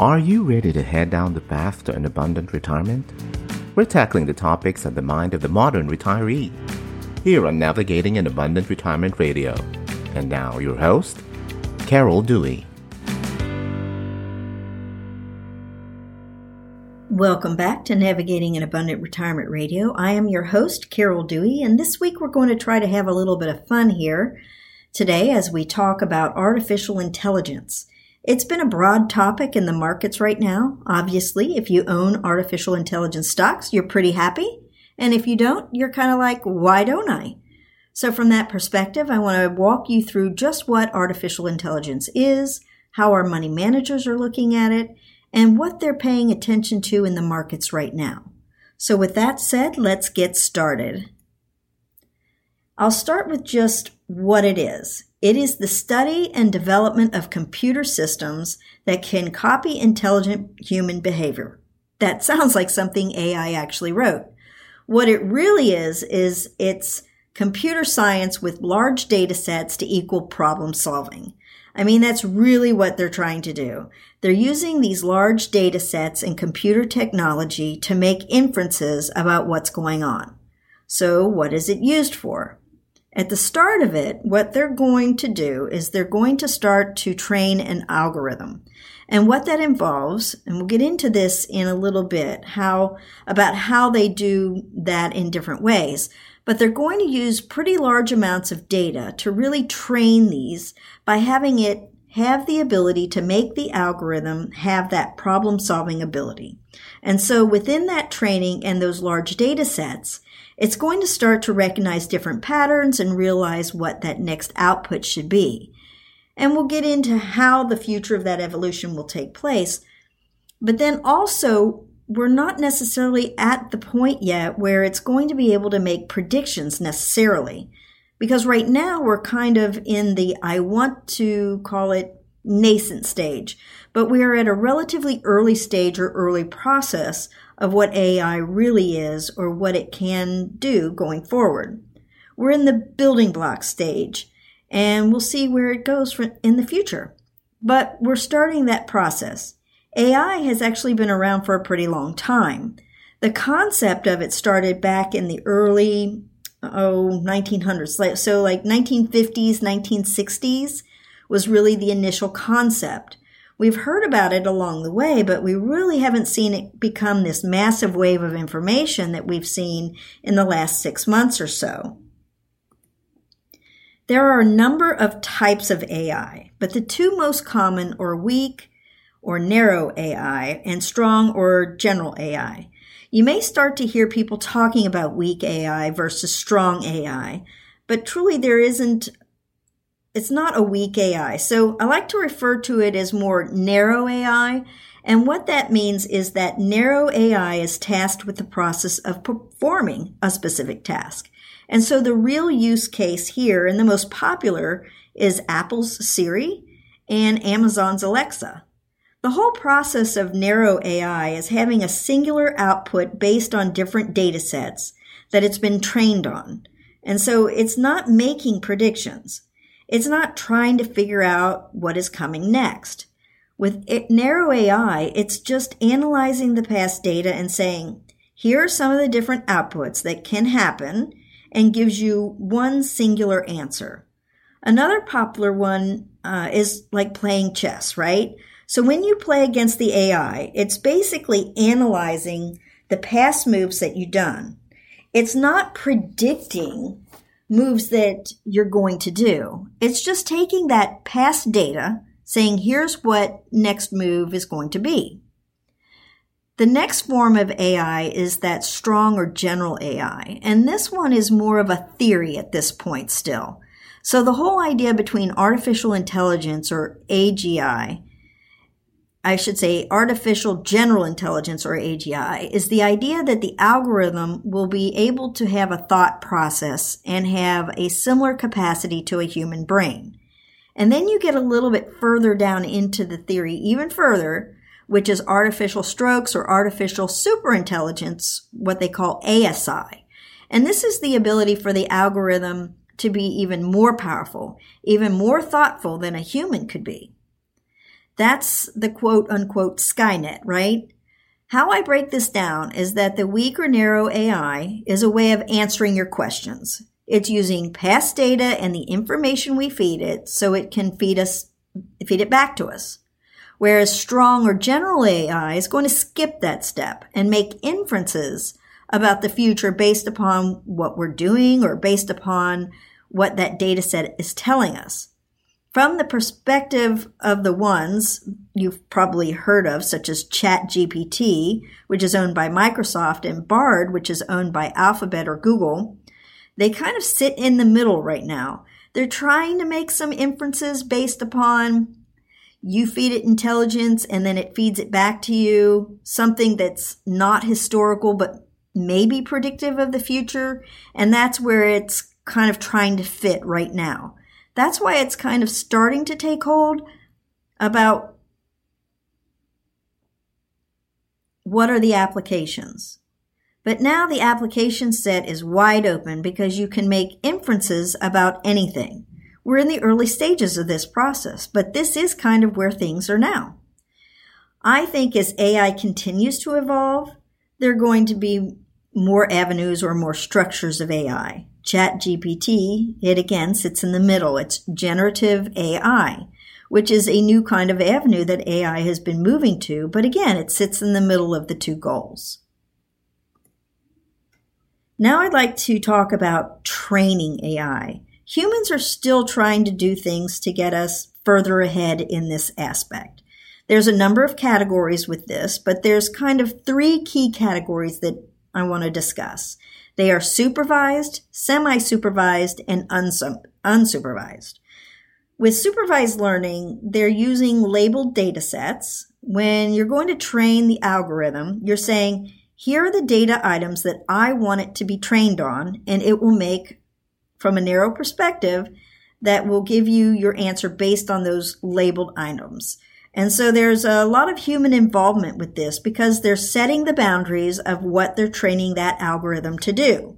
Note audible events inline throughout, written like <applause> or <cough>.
Are you ready to head down the path to an abundant retirement? We're tackling the topics of the mind of the modern retiree here on Navigating an Abundant Retirement Radio. And now, your host, Carol Dewey. Welcome back to Navigating an Abundant Retirement Radio. I am your host, Carol Dewey, and this week we're going to try to have a little bit of fun here today as we talk about artificial intelligence. It's been a broad topic in the markets right now. Obviously, if you own artificial intelligence stocks, you're pretty happy. And if you don't, you're kind of like, why don't I? So from that perspective, I want to walk you through just what artificial intelligence is, how our money managers are looking at it, and what they're paying attention to in the markets right now. So with that said, let's get started. I'll start with just what it is. It is the study and development of computer systems that can copy intelligent human behavior. That <laughs> sounds like something AI actually wrote. What it really is, is it's computer science with large data sets to equal problem solving. I mean, that's really what they're trying to do. They're using these large data sets and computer technology to make inferences about what's going on. So what is it used for? At the start of it, what they're going to do is they're going to start to train an algorithm. And what that involves, and we'll get into this in a little bit, how, about how they do that in different ways. But they're going to use pretty large amounts of data to really train these by having it have the ability to make the algorithm have that problem solving ability. And so within that training and those large data sets, it's going to start to recognize different patterns and realize what that next output should be. And we'll get into how the future of that evolution will take place. But then also, we're not necessarily at the point yet where it's going to be able to make predictions necessarily. Because right now we're kind of in the, I want to call it nascent stage, but we are at a relatively early stage or early process of what AI really is or what it can do going forward. We're in the building block stage and we'll see where it goes in the future. But we're starting that process. AI has actually been around for a pretty long time. The concept of it started back in the early oh 1900s so like 1950s 1960s was really the initial concept We've heard about it along the way, but we really haven't seen it become this massive wave of information that we've seen in the last six months or so. There are a number of types of AI, but the two most common are weak or narrow AI and strong or general AI. You may start to hear people talking about weak AI versus strong AI, but truly there isn't it's not a weak AI. So I like to refer to it as more narrow AI. And what that means is that narrow AI is tasked with the process of performing a specific task. And so the real use case here and the most popular is Apple's Siri and Amazon's Alexa. The whole process of narrow AI is having a singular output based on different data sets that it's been trained on. And so it's not making predictions. It's not trying to figure out what is coming next. With narrow AI, it's just analyzing the past data and saying, here are some of the different outputs that can happen and gives you one singular answer. Another popular one uh, is like playing chess, right? So when you play against the AI, it's basically analyzing the past moves that you've done. It's not predicting moves that you're going to do. It's just taking that past data, saying, here's what next move is going to be. The next form of AI is that strong or general AI, and this one is more of a theory at this point still. So the whole idea between artificial intelligence or AGI I should say artificial general intelligence or AGI is the idea that the algorithm will be able to have a thought process and have a similar capacity to a human brain. And then you get a little bit further down into the theory, even further, which is artificial strokes or artificial superintelligence, what they call ASI. And this is the ability for the algorithm to be even more powerful, even more thoughtful than a human could be. That's the quote unquote Skynet, right? How I break this down is that the weak or narrow AI is a way of answering your questions. It's using past data and the information we feed it so it can feed us, feed it back to us. Whereas strong or general AI is going to skip that step and make inferences about the future based upon what we're doing or based upon what that data set is telling us. From the perspective of the ones you've probably heard of, such as ChatGPT, which is owned by Microsoft, and Bard, which is owned by Alphabet or Google, they kind of sit in the middle right now. They're trying to make some inferences based upon you feed it intelligence and then it feeds it back to you, something that's not historical but maybe predictive of the future. And that's where it's kind of trying to fit right now. That's why it's kind of starting to take hold about what are the applications. But now the application set is wide open because you can make inferences about anything. We're in the early stages of this process, but this is kind of where things are now. I think as AI continues to evolve, there are going to be more avenues or more structures of AI. ChatGPT, it again sits in the middle. It's generative AI, which is a new kind of avenue that AI has been moving to, but again, it sits in the middle of the two goals. Now I'd like to talk about training AI. Humans are still trying to do things to get us further ahead in this aspect. There's a number of categories with this, but there's kind of three key categories that I want to discuss. They are supervised, semi-supervised, and unsupervised. With supervised learning, they're using labeled data sets. When you're going to train the algorithm, you're saying, here are the data items that I want it to be trained on, and it will make, from a narrow perspective, that will give you your answer based on those labeled items. And so there's a lot of human involvement with this because they're setting the boundaries of what they're training that algorithm to do.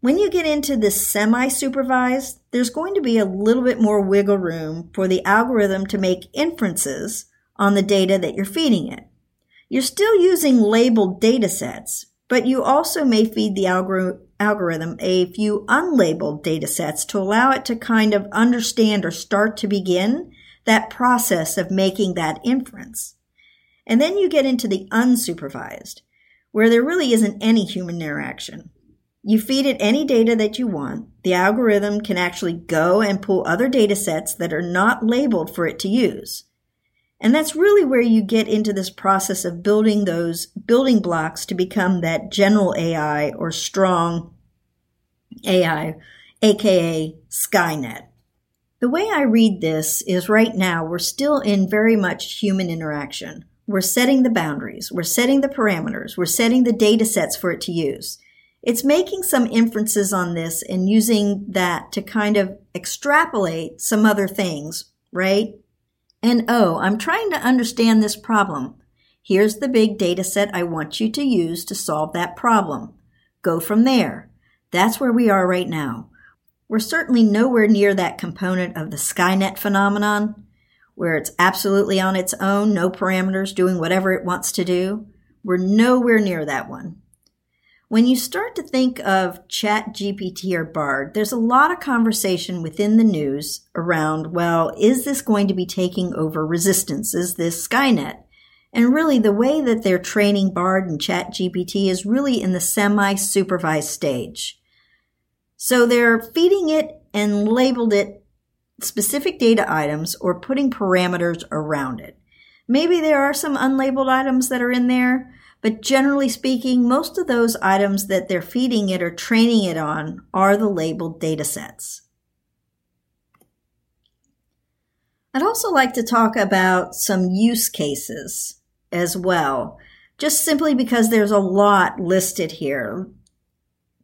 When you get into the semi supervised, there's going to be a little bit more wiggle room for the algorithm to make inferences on the data that you're feeding it. You're still using labeled data sets, but you also may feed the algorithm a few unlabeled data sets to allow it to kind of understand or start to begin that process of making that inference. And then you get into the unsupervised, where there really isn't any human interaction. You feed it any data that you want. The algorithm can actually go and pull other data sets that are not labeled for it to use. And that's really where you get into this process of building those building blocks to become that general AI or strong AI, aka Skynet. The way I read this is right now we're still in very much human interaction. We're setting the boundaries, we're setting the parameters, we're setting the data sets for it to use. It's making some inferences on this and using that to kind of extrapolate some other things, right? And oh, I'm trying to understand this problem. Here's the big data set I want you to use to solve that problem. Go from there. That's where we are right now. We're certainly nowhere near that component of the Skynet phenomenon, where it's absolutely on its own, no parameters, doing whatever it wants to do. We're nowhere near that one. When you start to think of ChatGPT or Bard, there's a lot of conversation within the news around, well, is this going to be taking over resistance? Is this Skynet? And really, the way that they're training Bard and ChatGPT is really in the semi supervised stage. So they're feeding it and labeled it specific data items or putting parameters around it. Maybe there are some unlabeled items that are in there, but generally speaking, most of those items that they're feeding it or training it on are the labeled data sets. I'd also like to talk about some use cases as well, just simply because there's a lot listed here.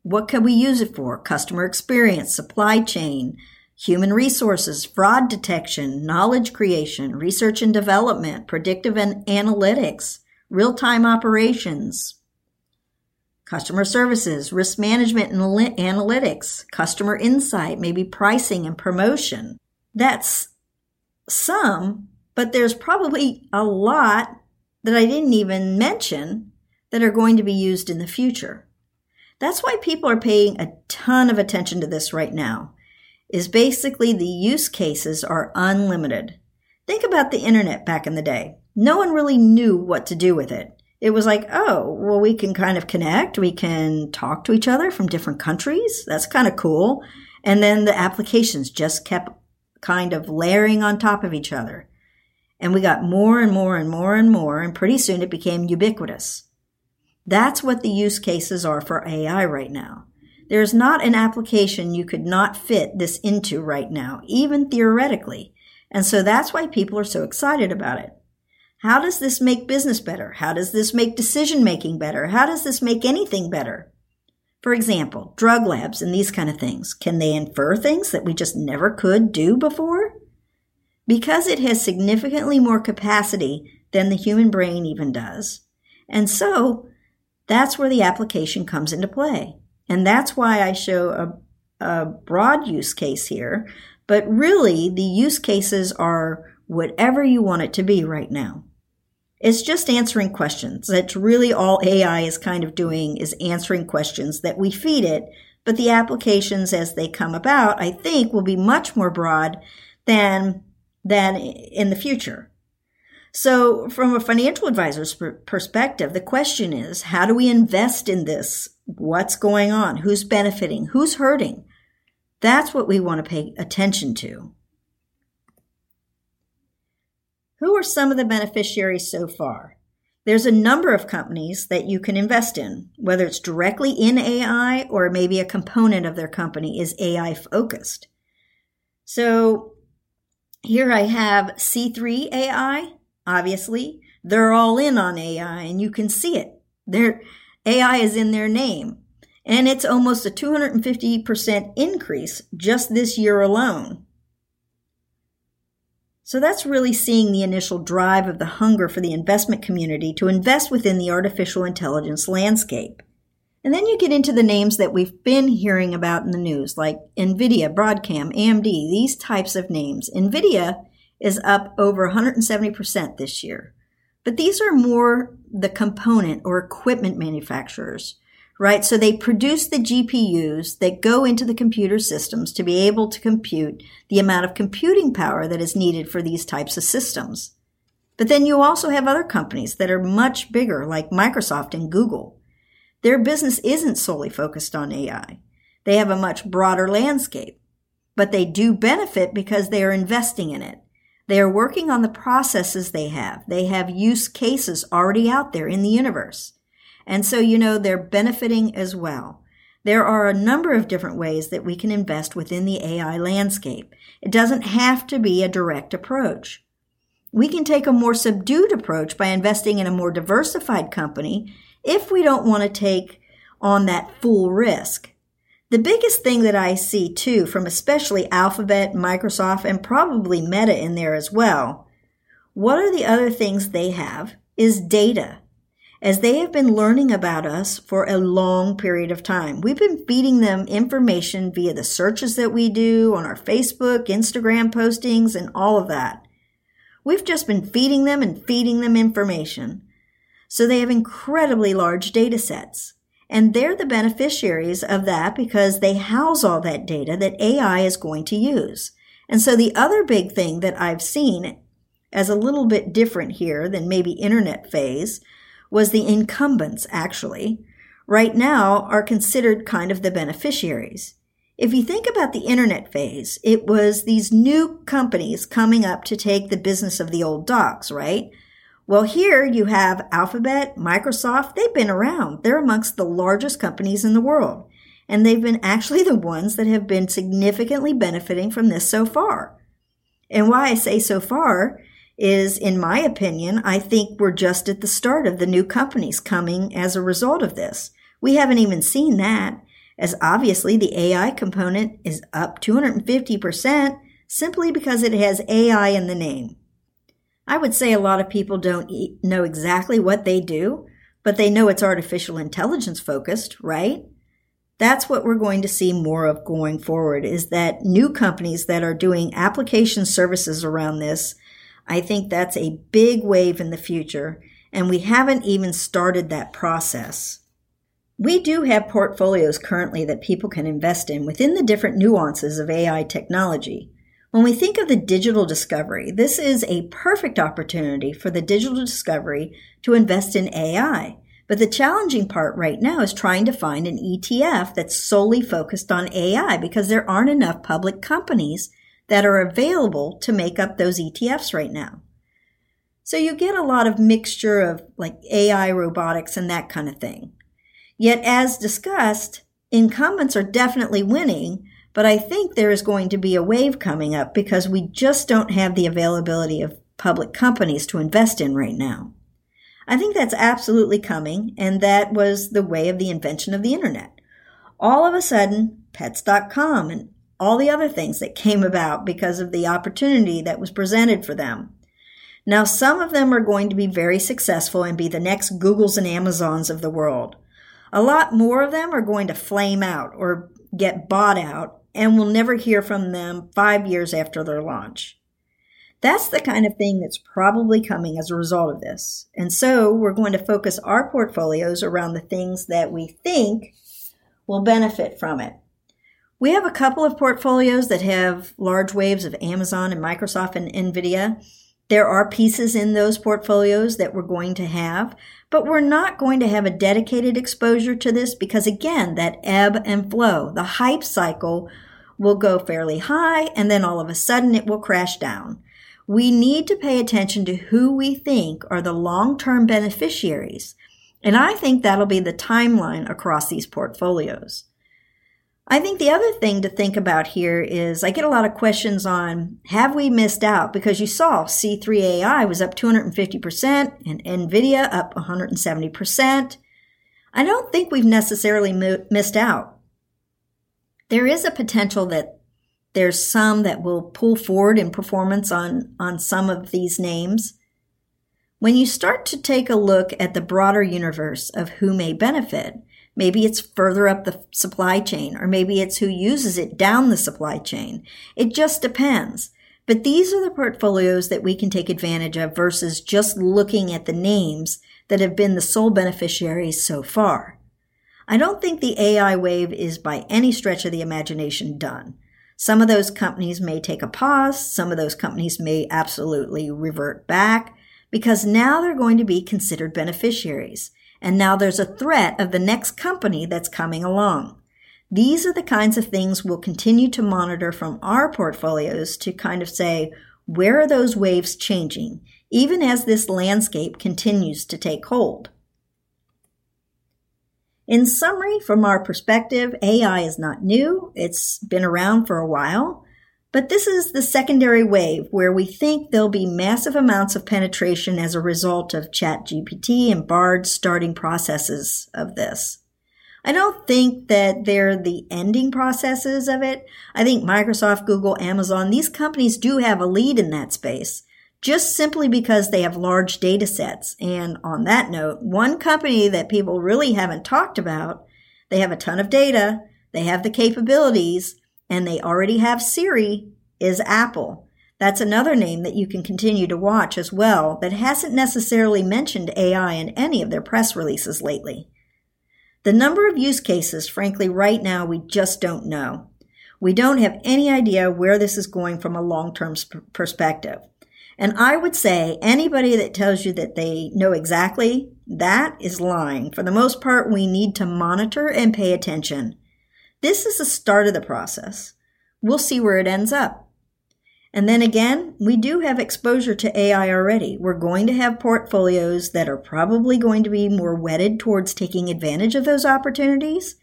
What can we use it for? Customer experience, supply chain, human resources, fraud detection, knowledge creation, research and development, predictive and analytics, real time operations, customer services, risk management and analytics, customer insight, maybe pricing and promotion. That's some but there's probably a lot that I didn't even mention that are going to be used in the future. That's why people are paying a ton of attention to this right now. Is basically the use cases are unlimited. Think about the internet back in the day. No one really knew what to do with it. It was like, oh, well, we can kind of connect. We can talk to each other from different countries. That's kind of cool. And then the applications just kept kind of layering on top of each other. And we got more and more and more and more, and pretty soon it became ubiquitous. That's what the use cases are for AI right now. There's not an application you could not fit this into right now, even theoretically. And so that's why people are so excited about it. How does this make business better? How does this make decision making better? How does this make anything better? For example, drug labs and these kind of things. Can they infer things that we just never could do before? Because it has significantly more capacity than the human brain even does. And so that's where the application comes into play. And that's why I show a, a broad use case here. But really, the use cases are whatever you want it to be right now. It's just answering questions. That's really all AI is kind of doing is answering questions that we feed it. But the applications as they come about, I think, will be much more broad than, than in the future. So from a financial advisor's perspective, the question is, how do we invest in this? What's going on? Who's benefiting? Who's hurting? That's what we want to pay attention to. Who are some of the beneficiaries so far? There's a number of companies that you can invest in, whether it's directly in AI or maybe a component of their company is AI focused. So here I have C3 AI. Obviously, they're all in on AI and you can see it. Their AI is in their name. And it's almost a 250% increase just this year alone. So that's really seeing the initial drive of the hunger for the investment community to invest within the artificial intelligence landscape. And then you get into the names that we've been hearing about in the news, like NVIDIA, Broadcom, AMD, these types of names. NVIDIA is up over 170% this year. But these are more the component or equipment manufacturers right? So they produce the GPUs that go into the computer systems to be able to compute the amount of computing power that is needed for these types of systems. But then you also have other companies that are much bigger, like Microsoft and Google. Their business isn't solely focused on AI. They have a much broader landscape, but they do benefit because they are investing in it. They are working on the processes they have. They have use cases already out there in the universe. And so, you know, they're benefiting as well. There are a number of different ways that we can invest within the AI landscape. It doesn't have to be a direct approach. We can take a more subdued approach by investing in a more diversified company if we don't want to take on that full risk. The biggest thing that I see too, from especially Alphabet, Microsoft, and probably Meta in there as well, what are the other things they have is data as they have been learning about us for a long period of time. We've been feeding them information via the searches that we do on our Facebook, Instagram postings, and all of that. We've just been feeding them and feeding them information. So they have incredibly large data sets. And they're the beneficiaries of that because they house all that data that AI is going to use. And so the other big thing that I've seen as a little bit different here than maybe internet phase was the incumbents, actually, right now are considered kind of the beneficiaries. If you think about the internet phase, it was these new companies coming up to take the business of the old dogs, right? Well, here you have Alphabet, Microsoft, they've been around. They're amongst the largest companies in the world. And they've been actually <laughs> the ones that have been significantly benefiting from this so far. And why I say so far is, in my opinion, I think we're just at the start of the new companies coming as a result of this. We haven't even seen that, as obviously the AI component is up 250% simply because it has AI in the name. I would say a lot of people don't know exactly what they do, but they know it's artificial intelligence focused, right? That's what we're going to see more of going forward is that new companies that are doing application services around this I think that's a big wave in the future, and we haven't even started that process. We do have portfolios currently that people can invest in within the different nuances of AI technology. When we think of the digital discovery, this is a perfect opportunity for the digital discovery to invest in AI. But the challenging part right now is trying to find an ETF that's solely focused on AI because there aren't enough public companies that are available to make up those ETFs right now. So you get a lot of mixture of like AI, robotics, and that kind of thing. Yet, as discussed, incumbents are definitely winning, but I think there is going to be a wave coming up because we just don't have the availability of public companies to invest in right now. I think that's absolutely coming, and that was the way of the invention of the internet. All of a sudden, pets.com and all the other things that came about because of the opportunity that was presented for them. Now, some of them are going to be very successful and be the next Googles and Amazons of the world. A lot more of them are going to flame out or get bought out and we'll never hear from them five years after their launch. That's the kind of thing that's probably coming as a result of this. And so we're going to focus our portfolios around the things that we think will benefit from it. We have a couple of portfolios that have large waves of Amazon and Microsoft and Nvidia. There are pieces in those portfolios that we're going to have, but we're not going to have a dedicated exposure to this because again, that ebb and flow, the hype cycle will go fairly high and then all of a sudden it will crash down. We need to pay attention to who we think are the long-term beneficiaries. And I think that'll be the timeline across these portfolios. I think the other thing to think about here is I get a lot of questions on have we missed out? Because you saw C3AI was up 250% and NVIDIA up 170%. I don't think we've necessarily mo- missed out there is a potential that there's some that will pull forward in performance on, on some of these names. When you start to take a look at the broader universe of who may benefit, maybe it's further up the supply chain, or maybe it's who uses it down the supply chain. It just depends. But these are the portfolios that we can take advantage of versus just looking at the names that have been the sole beneficiaries so far. I don't think the AI wave is by any stretch of the imagination done. Some of those companies may take a pause. Some of those companies may absolutely revert back because now they're going to be considered beneficiaries. And now there's a threat of the next company that's coming along. These are the kinds of things we'll continue to monitor from our portfolios to kind of say, where are those waves changing, even as this landscape continues to take hold? In summary, from our perspective, AI is not new. It's been around for a while. But this is the secondary wave where we think there'll be massive amounts of penetration as a result of ChatGPT and Bard starting processes of this. I don't think that they're the ending processes of it. I think Microsoft, Google, Amazon, these companies do have a lead in that space just simply because they have large data sets. And on that note, one company that people really haven't talked about, they have a ton of data, they have the capabilities, and they already have Siri, is Apple. That's another name that you can continue to watch as well that hasn't necessarily mentioned AI in any of their press releases lately. The number of use cases, frankly, right now, we just don't know. We don't have any idea where this is going from a long term sp- perspective. And I would say anybody that tells you that they know exactly, that is lying. For the most part, we need to monitor and pay attention. This is the start of the process. We'll see where it ends up. And then again, we do have exposure to AI already. We're going to have portfolios that are probably going to be more wedded towards taking advantage of those opportunities.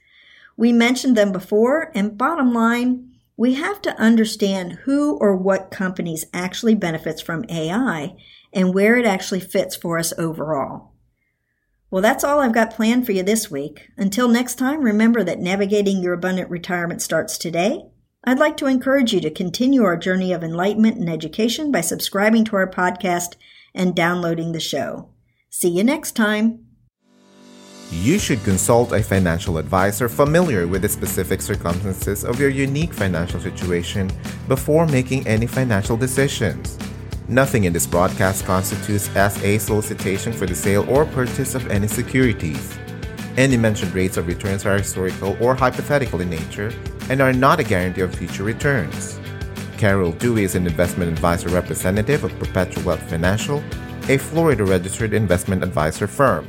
We mentioned them before, and bottom line, we have to understand who or what companies actually benefits from AI and where it actually fits for us overall. Well, that's all I've got planned for you this week. Until next time, remember that navigating your abundant retirement starts today. I'd like to encourage you to continue our journey of enlightenment and education by subscribing to our podcast and downloading the show. See you next time you should consult a financial advisor familiar with the specific circumstances of your unique financial situation before making any financial decisions. Nothing in this broadcast constitutes as a solicitation for the sale or purchase of any securities. Any mentioned rates of returns are historical or hypothetical in nature and are not a guarantee of future returns. Carol Dewey is an investment advisor representative of Perpetual Wealth Financial, a Florida registered investment advisor firm.